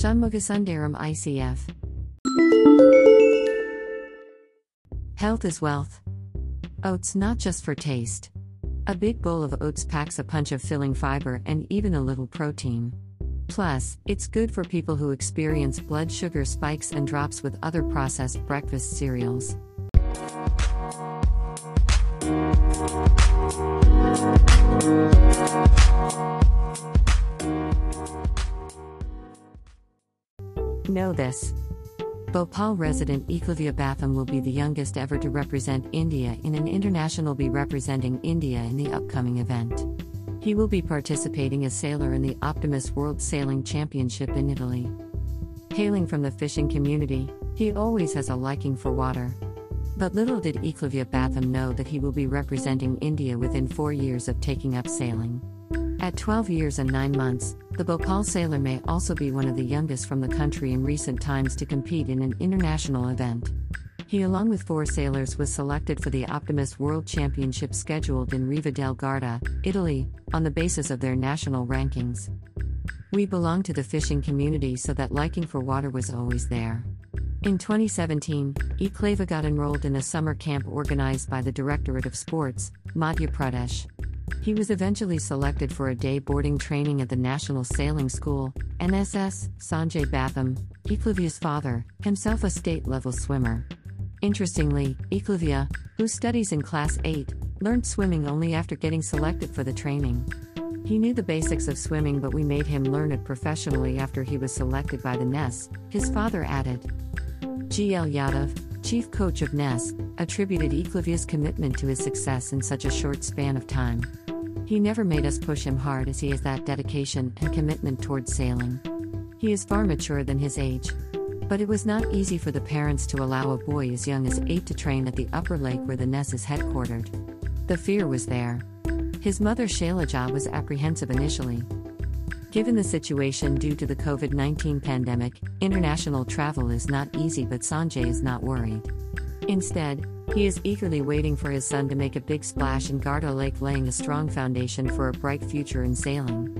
Shanmugasundaram ICF. Health is wealth. Oats not just for taste. A big bowl of oats packs a punch of filling fiber and even a little protein. Plus, it's good for people who experience blood sugar spikes and drops with other processed breakfast cereals. Know this. Bhopal resident Eklavya Batham will be the youngest ever to represent India in an international be representing India in the upcoming event. He will be participating as sailor in the Optimist World Sailing Championship in Italy. Hailing from the fishing community, he always has a liking for water. But little did Eklavya Batham know that he will be representing India within four years of taking up sailing. At 12 years and 9 months, the Bhopal sailor may also be one of the youngest from the country in recent times to compete in an international event. He, along with four sailors, was selected for the Optimist World Championship scheduled in Riva del Garda, Italy, on the basis of their national rankings. We belong to the fishing community, so that liking for water was always there. In 2017, Eklavya got enrolled in a summer camp organized by the Directorate of Sports, Madhya Pradesh. He was eventually selected for a day boarding training at the National Sailing School, NSS, Sanjay Batham, Eklavya's father, himself a state level swimmer. Interestingly, Eklavya, who studies in Class 8, learned swimming only after getting selected for the training. He knew the basics of swimming, but we made him learn it professionally after he was selected by the NSS, his father added. GL Yadav, chief coach of Ness, attributed Eklavya's commitment to his success in such a short span of time. He never made us push him hard as he has that dedication and commitment towards sailing. He is far mature than his age. But it was not easy for the parents to allow a boy as young as 8 to train at the upper lake where the Ness is headquartered. The fear was there. His mother Shailaja was apprehensive initially. Given the situation due to the COVID 19 pandemic, international travel is not easy, but Sanjay is not worried. Instead, he is eagerly waiting for his son to make a big splash in Garda Lake, laying a strong foundation for a bright future in sailing.